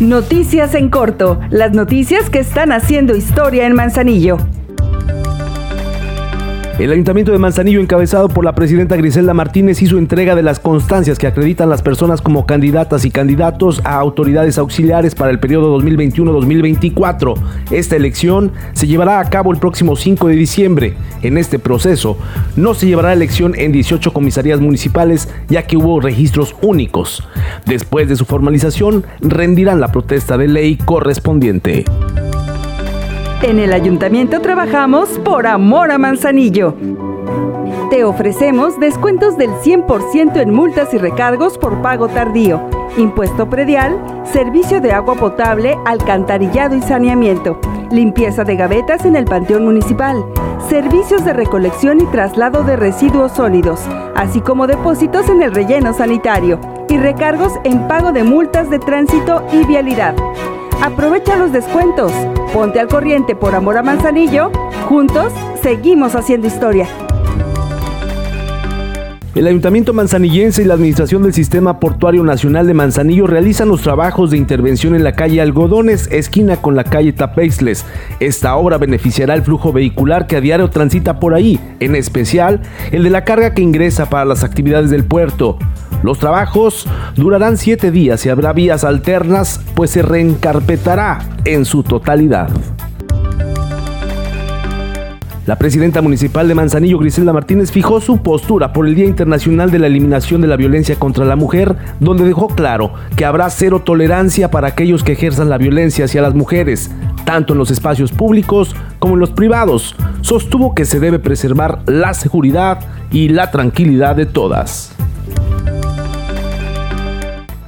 Noticias en corto, las noticias que están haciendo historia en Manzanillo. El Ayuntamiento de Manzanillo, encabezado por la presidenta Griselda Martínez, hizo entrega de las constancias que acreditan las personas como candidatas y candidatos a autoridades auxiliares para el periodo 2021-2024. Esta elección se llevará a cabo el próximo 5 de diciembre. En este proceso no se llevará elección en 18 comisarías municipales, ya que hubo registros únicos. Después de su formalización, rendirán la protesta de ley correspondiente. En el ayuntamiento trabajamos por amor a Manzanillo. Te ofrecemos descuentos del 100% en multas y recargos por pago tardío, impuesto predial, servicio de agua potable, alcantarillado y saneamiento, limpieza de gavetas en el Panteón Municipal, servicios de recolección y traslado de residuos sólidos, así como depósitos en el relleno sanitario y recargos en pago de multas de tránsito y vialidad. Aprovecha los descuentos. Ponte al corriente por amor a Manzanillo. Juntos seguimos haciendo historia. El Ayuntamiento Manzanillense y la Administración del Sistema Portuario Nacional de Manzanillo realizan los trabajos de intervención en la calle Algodones, esquina con la calle Tapeixles. Esta obra beneficiará el flujo vehicular que a diario transita por ahí, en especial el de la carga que ingresa para las actividades del puerto. Los trabajos durarán siete días y habrá vías alternas, pues se reencarpetará en su totalidad. La presidenta municipal de Manzanillo, Griselda Martínez, fijó su postura por el Día Internacional de la Eliminación de la Violencia contra la Mujer, donde dejó claro que habrá cero tolerancia para aquellos que ejerzan la violencia hacia las mujeres, tanto en los espacios públicos como en los privados. Sostuvo que se debe preservar la seguridad y la tranquilidad de todas.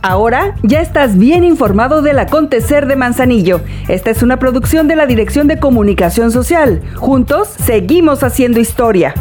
Ahora ya estás bien informado del acontecer de Manzanillo. Esta es una producción de la Dirección de Comunicación Social. Juntos seguimos haciendo historia.